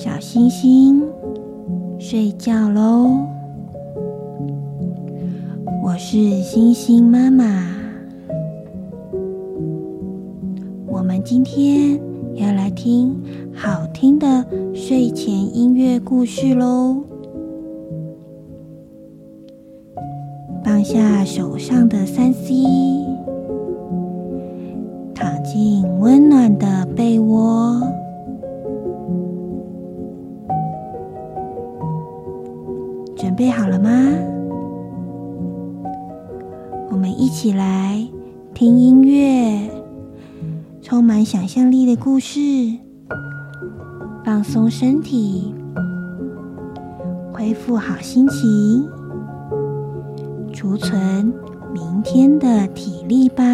小星星睡觉喽。我是星星妈妈。我们今天要来听好听的睡前音乐故事喽。放下手上的三 C，躺进温暖的被窝，备好了吗？我们一起来听音乐，充满想象力的故事，放松身体，恢复好心情。储存明天的体力吧。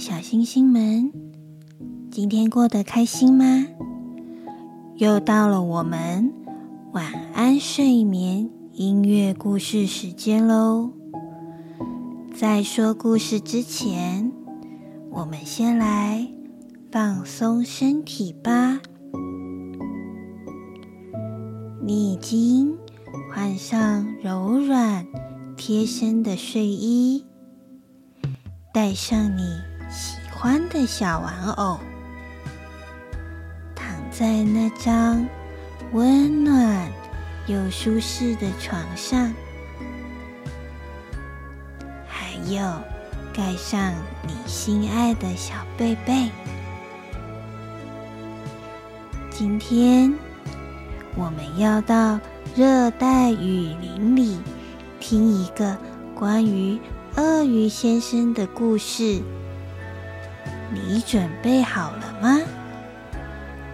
小星星们，今天过得开心吗？又到了我们晚安睡眠音乐故事时间喽！在说故事之前，我们先来放松身体吧。你已经换上柔软贴身的睡衣。带上你喜欢的小玩偶，躺在那张温暖又舒适的床上，还有盖上你心爱的小被被。今天我们要到热带雨林里听一个关于鳄鱼先生的故事，你准备好了吗？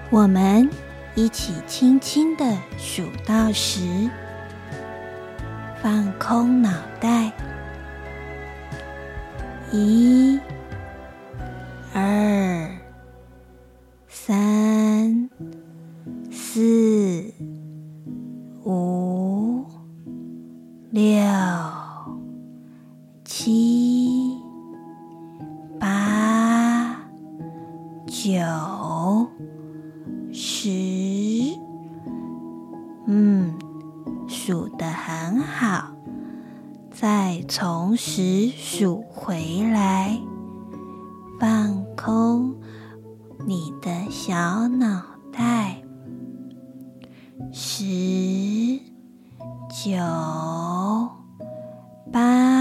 我们一起轻轻的数到十，放空脑袋，一、二、来，放空你的小脑袋。十、九、八。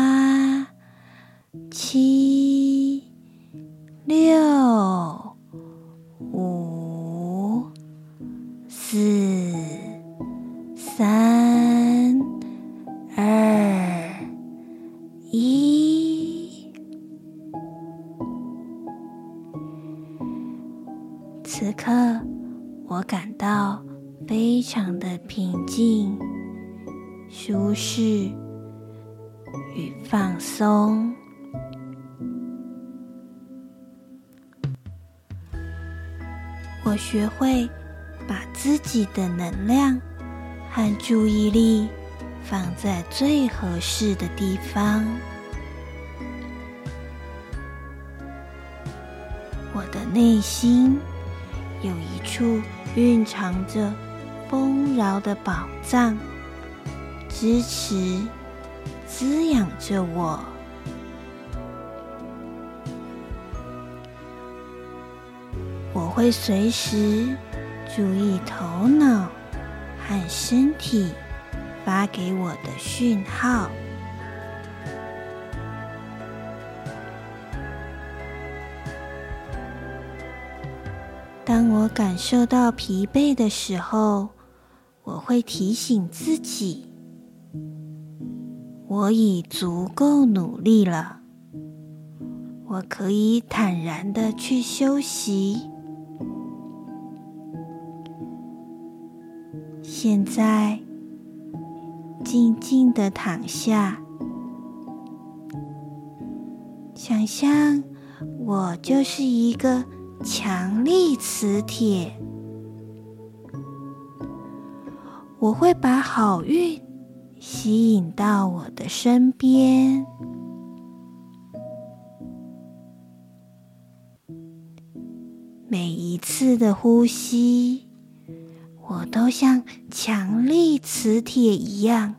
我学会把自己的能量和注意力放在最合适的地方。我的内心有一处蕴藏着丰饶的宝藏，支持、滋养着我。会随时注意头脑和身体发给我的讯号。当我感受到疲惫的时候，我会提醒自己：我已足够努力了，我可以坦然的去休息。现在，静静的躺下，想象我就是一个。强力磁铁，我会把好运吸引到我的身边。每一次的呼吸，我都像强力磁铁一样，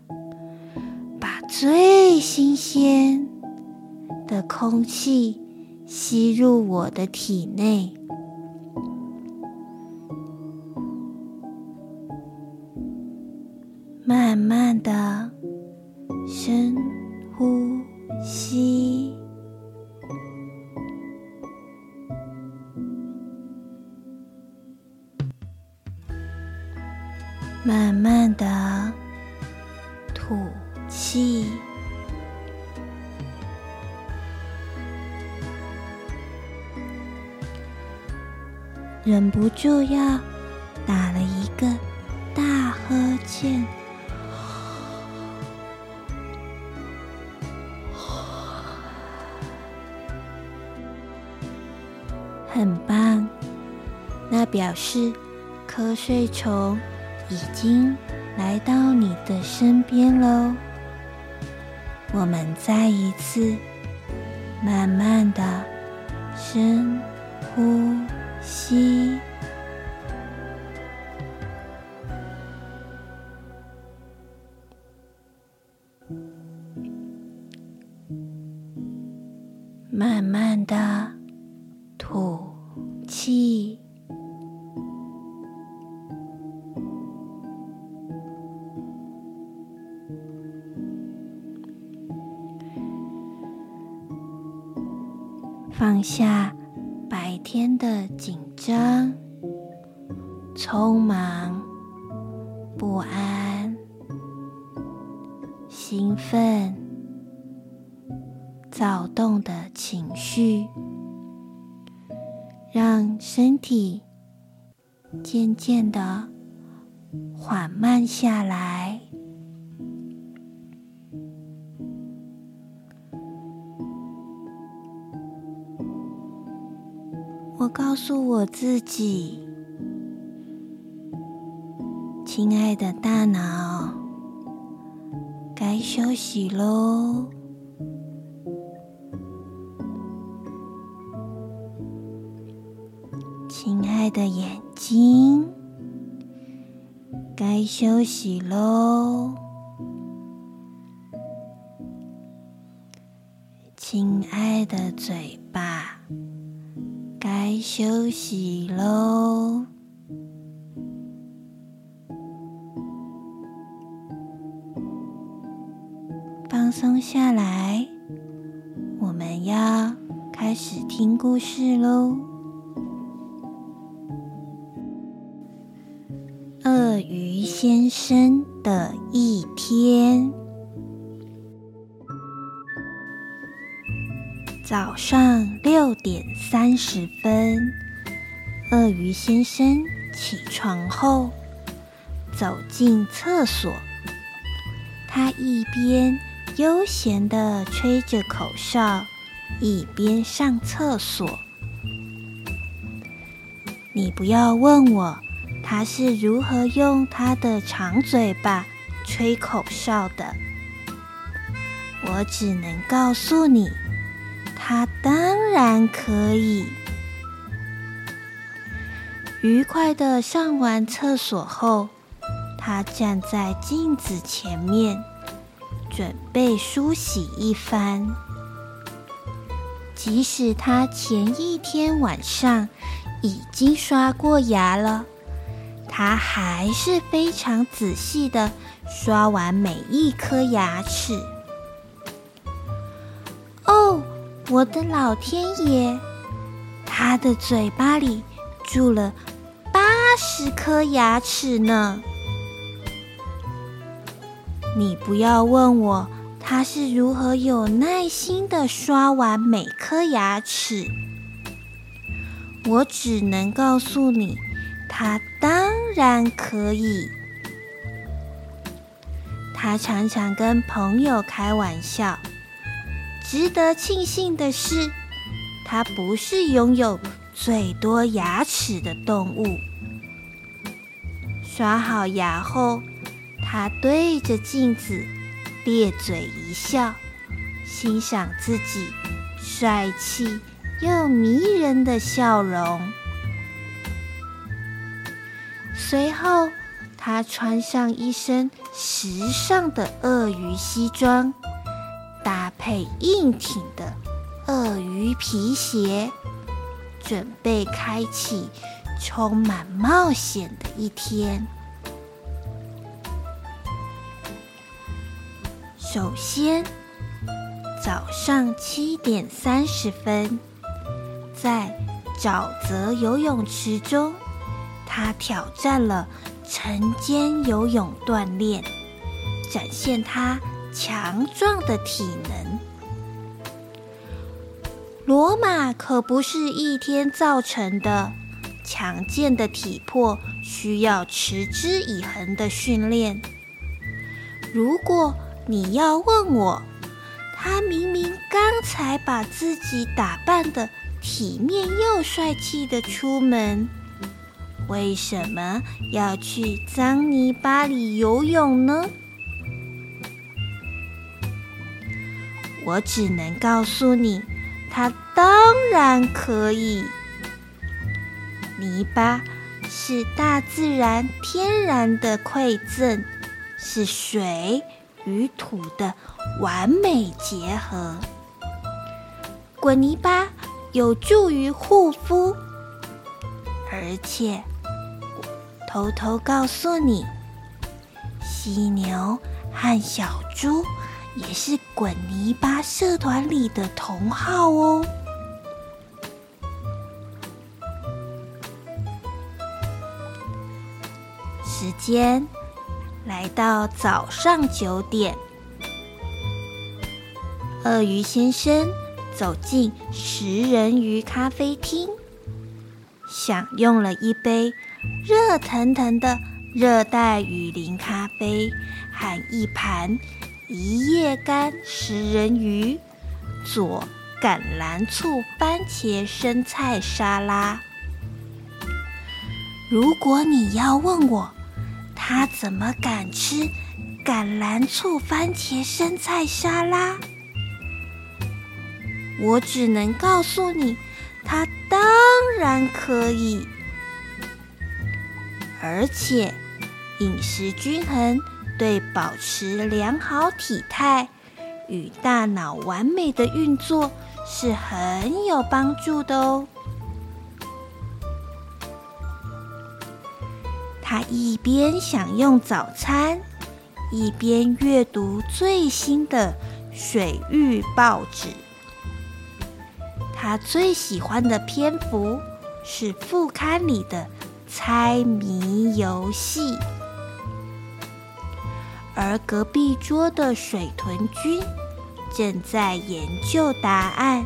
把最新鲜的空气吸入我的体内。不住要打了一个大呵欠。很棒，那表示瞌睡虫已经来到你的身边喽。我们再一次慢慢的深呼吸，匆忙、不安、兴奋、躁动的情绪。让身体渐渐的缓慢下来。我告诉我自己：“亲爱的大脑，该休息喽。”亲爱的眼睛，该休息喽。亲爱的嘴巴，该休息喽。松下来，我们要开始听故事喽。鳄鱼先生的一天，早上六点三十分，鳄鱼先生起床后走进厕所，他一边悠闲地吹着口哨，一边上厕所。你不要问我。他是如何用他的长嘴巴吹口哨的？我只能告诉你，他当然可以。愉快地上完厕所后，他站在镜子前面，准备梳洗一番。即使他前一天晚上已经刷过牙了，他还是非常仔细的刷完每一颗牙齿。哦，我的老天爷！他的嘴巴里住了八十颗牙齿呢！你不要问我。他是如何有耐心的刷完每颗牙齿？我只能告诉你，他当然可以。他常常跟朋友开玩笑。值得庆幸的是，他不是拥有最多牙齿的动物。刷好牙后，他对着镜子。咧嘴一笑，欣赏自己帅气又迷人的笑容。随后，他穿上一身时尚的鳄鱼西装，搭配硬挺的鳄鱼皮鞋，准备开启充满冒险的一天。首先，早上七点三十分，在沼泽游泳池中，他挑战了晨间游泳锻炼，展现他强壮的体能。罗马可不是一天造成的，强健的体魄需要持之以恒的训练。如果你要问我，他明明刚才把自己打扮得体面又帅气的出门，为什么要去脏泥巴里游泳呢？我只能告诉你，他当然可以。泥巴是大自然天然的馈赠，是水。与土的完美结合，滚泥巴有助于护肤，而且偷偷告诉你，犀牛和小猪也是滚泥巴社团里的同好哦。时间。来到早上九点，鳄鱼先生走进食人鱼咖啡厅，享用了一杯热腾腾的热带雨林咖啡和一盘一夜干食人鱼佐橄榄醋番茄生菜沙拉。如果你要问我，他怎么敢吃橄榄醋番茄生菜沙拉？我只能告诉你，他当然可以。而且，饮食均衡对保持良好体态与大脑完美的运作是很有帮助的哦。他一边享用早餐，一边阅读最新的水域报纸。他最喜欢的篇幅是副刊里的猜谜游戏，而隔壁桌的水豚君正在研究答案。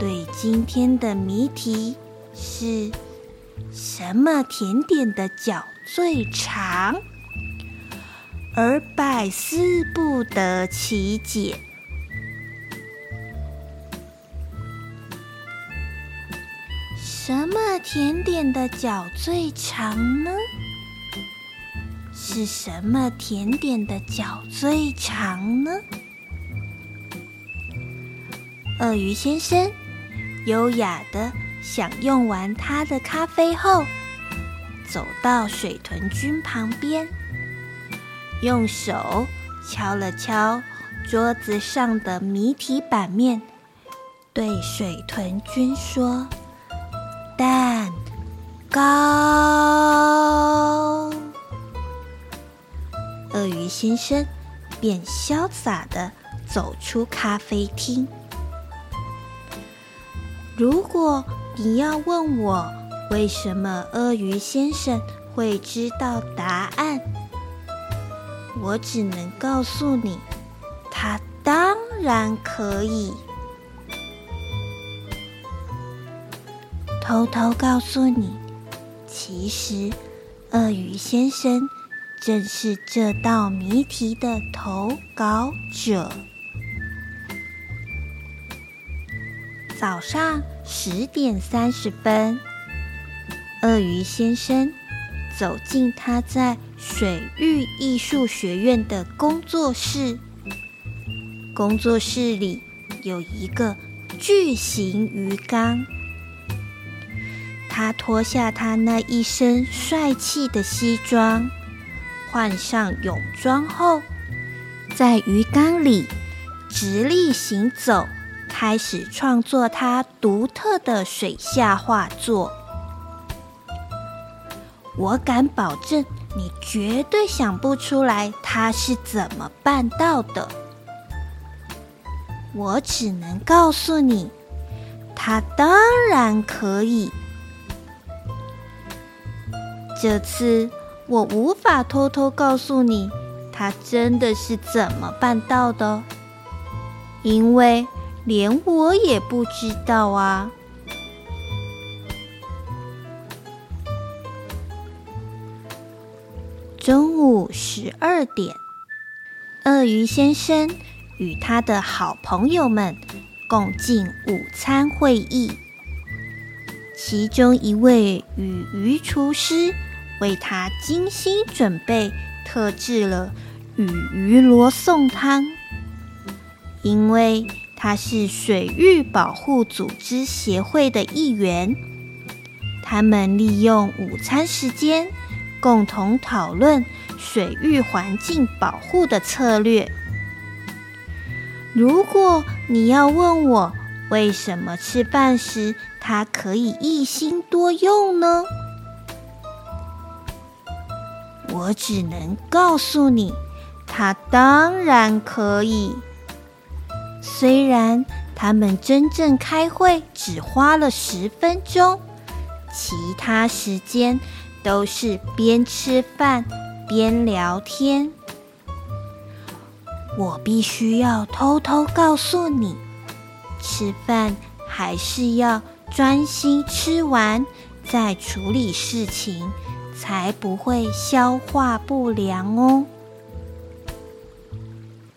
对今天的谜题是。什么甜点的脚最长？而百思不得其解。什么甜点的脚最长呢？是什么甜点的脚最长呢？鳄鱼先生优雅的。享用完他的咖啡后，走到水豚君旁边，用手敲了敲桌子上的谜题版面，对水豚君说：“蛋糕。”鳄鱼先生便潇洒地走出咖啡厅。如果你要问我为什么鳄鱼先生会知道答案，我只能告诉你，他当然可以。偷偷告诉你，其实鳄鱼先生。正是这道谜题的投稿者。早上十点三十分，鳄鱼先生走进他在水域艺术学院的工作室。工作室里有一个巨型鱼缸。他脱下他那一身帅气的西装。换上泳装后，在鱼缸里直立行走，开始创作他独特的水下画作。我敢保证，你绝对想不出来他是怎么办到的。我只能告诉你，他当然可以。这次。我无法偷偷告诉你，他真的是怎么办到的，因为连我也不知道啊。中午十二点，鳄鱼先生与他的好朋友们共进午餐会议，其中一位与鱼厨师。为他精心准备特制了与鱼罗宋汤，因为他是水域保护组织协会的一员，他们利用午餐时间共同讨论水域环境保护的策略。如果你要问我为什么吃饭时他可以一心多用呢？我只能告诉你，他当然可以。虽然他们真正开会只花了十分钟，其他时间都是边吃饭边聊天。我必须要偷偷告诉你，吃饭还是要专心吃完，再处理事情。才不会消化不良哦。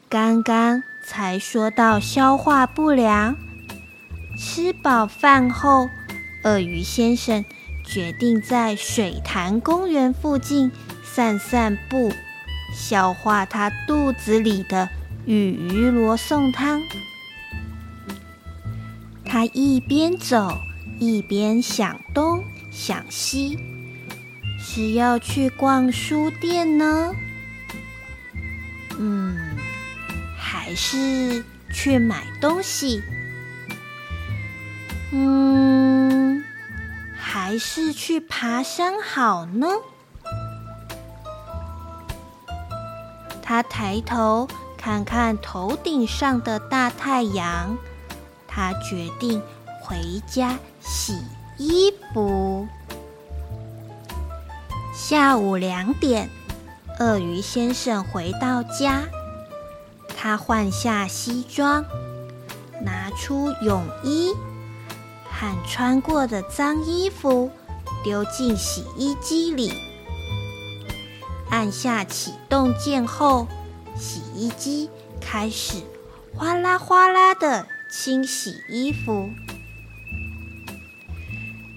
刚刚才说到消化不良，吃饱饭后，鳄鱼先生决定在水潭公园附近散散步，消化他肚子里的鱼鱼罗宋汤。他一边走一边想东想西。是要去逛书店呢？嗯，还是去买东西？嗯，还是去爬山好呢？他抬头看看头顶上的大太阳，他决定回家洗衣服。下午两点，鳄鱼先生回到家，他换下西装，拿出泳衣和穿过的脏衣服丢进洗衣机里，按下启动键后，洗衣机开始哗啦哗啦的清洗衣服。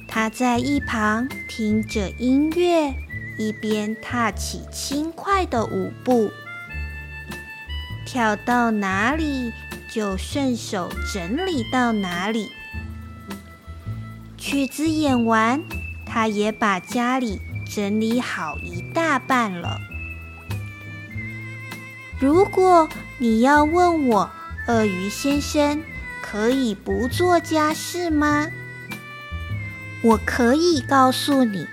他在一旁听着音乐。一边踏起轻快的舞步，跳到哪里就顺手整理到哪里。曲子演完，他也把家里整理好一大半了。如果你要问我，鳄鱼先生可以不做家事吗？我可以告诉你，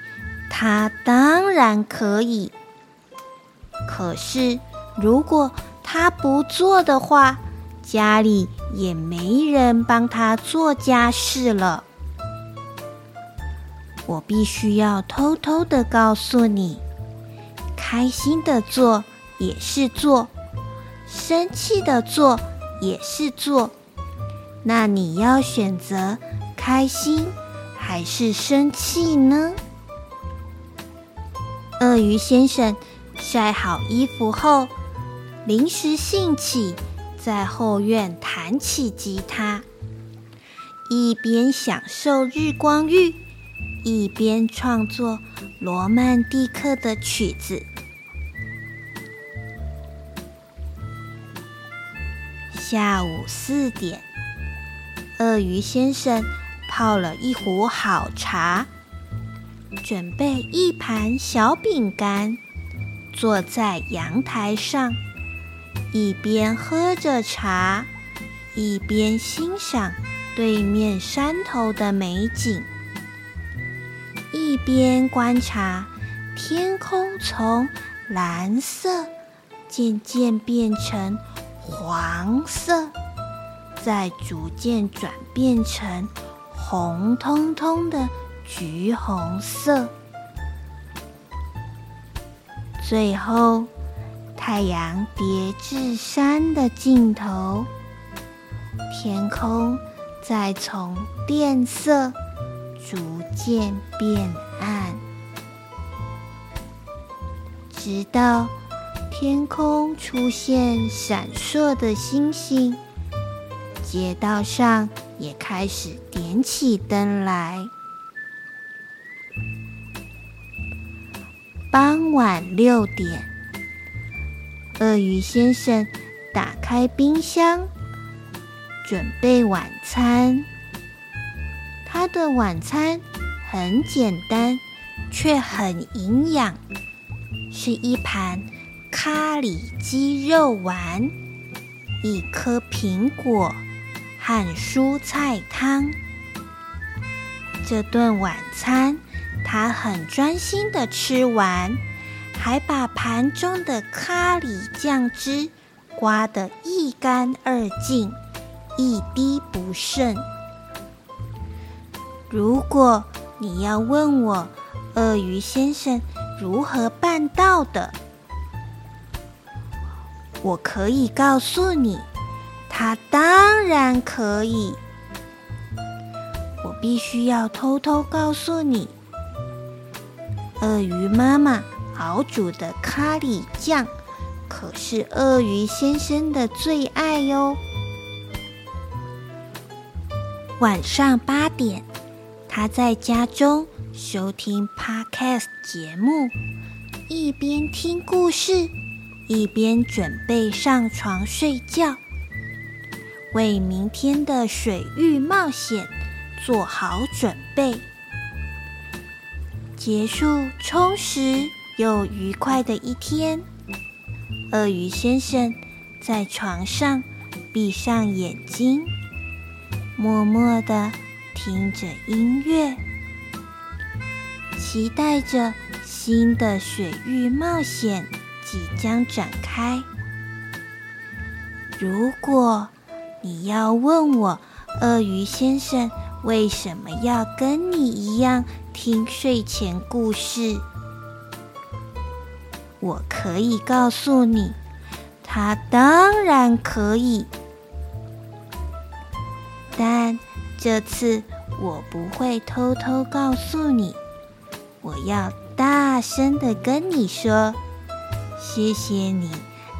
他当然可以。可是，如果他不做的话，家里也没人帮他做家事了。我必须要偷偷的告诉你，开心的做也是做，生气的做也是做。那你要选择开心还是生气呢？鳄鱼先生晒好衣服后，临时兴起，在后院弹起吉他，一边享受日光浴，一边创作罗曼蒂克的曲子。下午四点，鳄鱼先生泡了一壶好茶，准备一盘小饼干，坐在阳台上，一边喝着茶，一边欣赏对面山头的美景，一边观察天空从蓝色渐渐变成黄色，再逐渐转变成红彤彤的橘红色，最后太阳跌至山的尽头，天空再从变色逐渐变暗，直到。天空出现闪烁的星星，街道上也开始点起灯来。傍晚六点，鳄鱼先生打开冰箱，准备晚餐。他的晚餐很简单，却很营养，是一盘。咖喱鸡肉丸，一颗苹果和蔬菜汤。这顿晚餐，他很专心地吃完，还把盘中的咖喱酱汁刮得一干二净，一滴不剩。如果你要问我，鳄鱼先生如何办到的？我可以告诉你，他当然可以。我必须要偷偷告诉你，鳄鱼妈妈熬煮的咖喱酱可是鳄鱼先生的最爱哟。晚上八点，他在家中收听 Podcast 节目，一边听故事。一边准备上床睡觉，为明天的水域冒险做好准备，结束充实又愉快的一天。鳄鱼先生在床上闭上眼睛，默默的听着音乐，期待着新的水域冒险。即将展开。如果你要问我，鳄鱼先生为什么要跟你一样听睡前故事，我可以告诉你，他当然可以。但这次我不会偷偷告诉你，我要大声的跟你说。谢谢你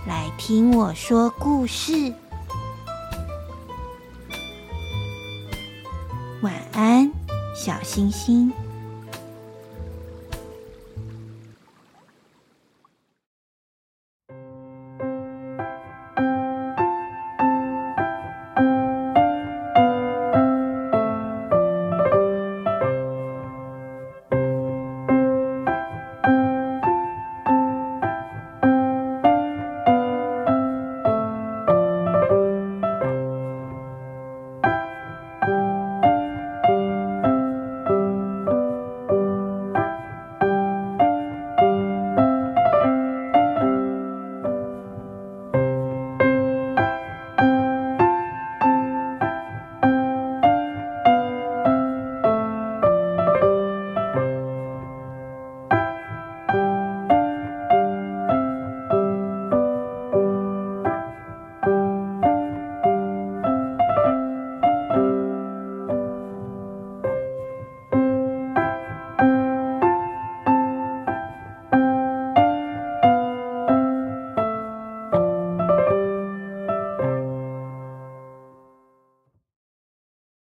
来听我说故事。晚安，小星星。